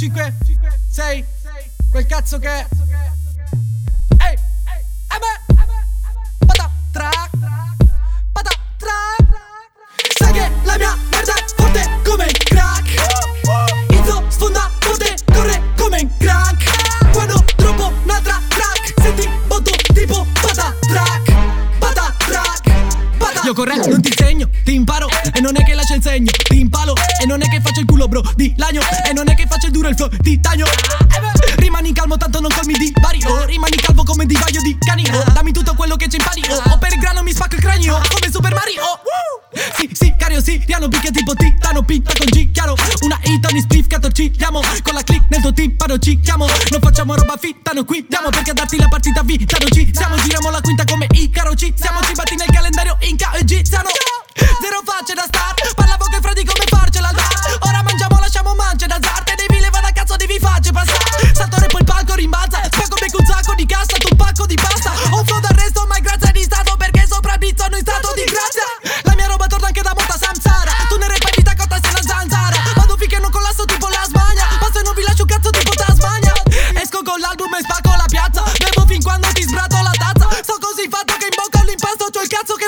5, 6, quel cazzo che è. Io corretto non ti segno, ti imparo e non è che lascia il segno, ti impalo e non è che faccio il culo bro di lagno. E non è che faccio il duro il flow di tagno. Rimani calmo tanto non colmi di vari oh, rimani calvo come divario di cani. Oh, dammi tutto quello che ci impari oh, o per il grano mi spacco il cranio come Super Mario. Oh. Sì, sì, cario, sì, piano picchia tipo titano, pinta con G, chiaro. Una hit, ogni spliff che torcigliamo Con la click nel tuo timpano ci chiamo. Non facciamo roba fitta, non quittiamo Perché a darti la partita vita non ci siamo. Giriamo la quinta come Icaro, ci siamo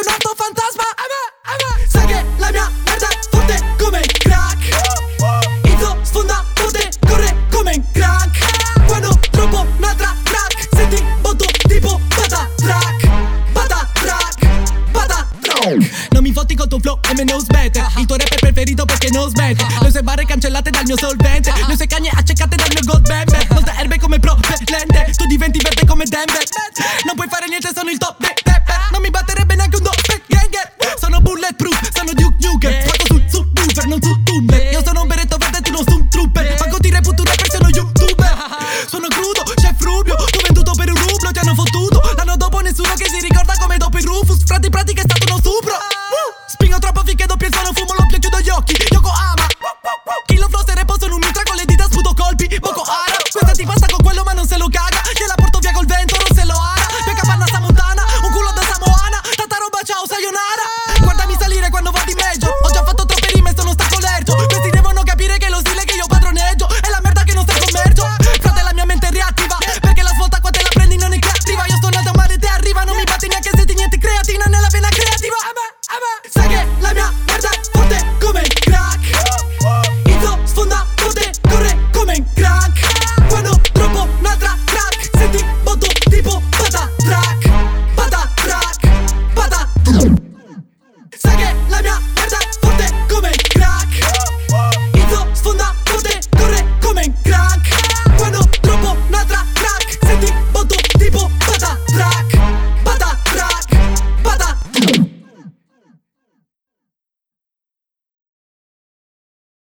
un altro fantasma eh beh, eh beh. Sai che la mia merda forte come il crack. Izzo sfonda forte, corre come in crack. Quando troppo un'altra track Senti botto tipo pata track Pata track, pata track Non mi fotti col tuo flow e me non smette Il tuo rapper preferito perché non smette Le sue barre cancellate dal mio solvente. Le sue cagne accecate dal mio gold band. Molte erbe come propellente Tu diventi verde come Denver. Non puoi fare niente, sono il top Prati, prati,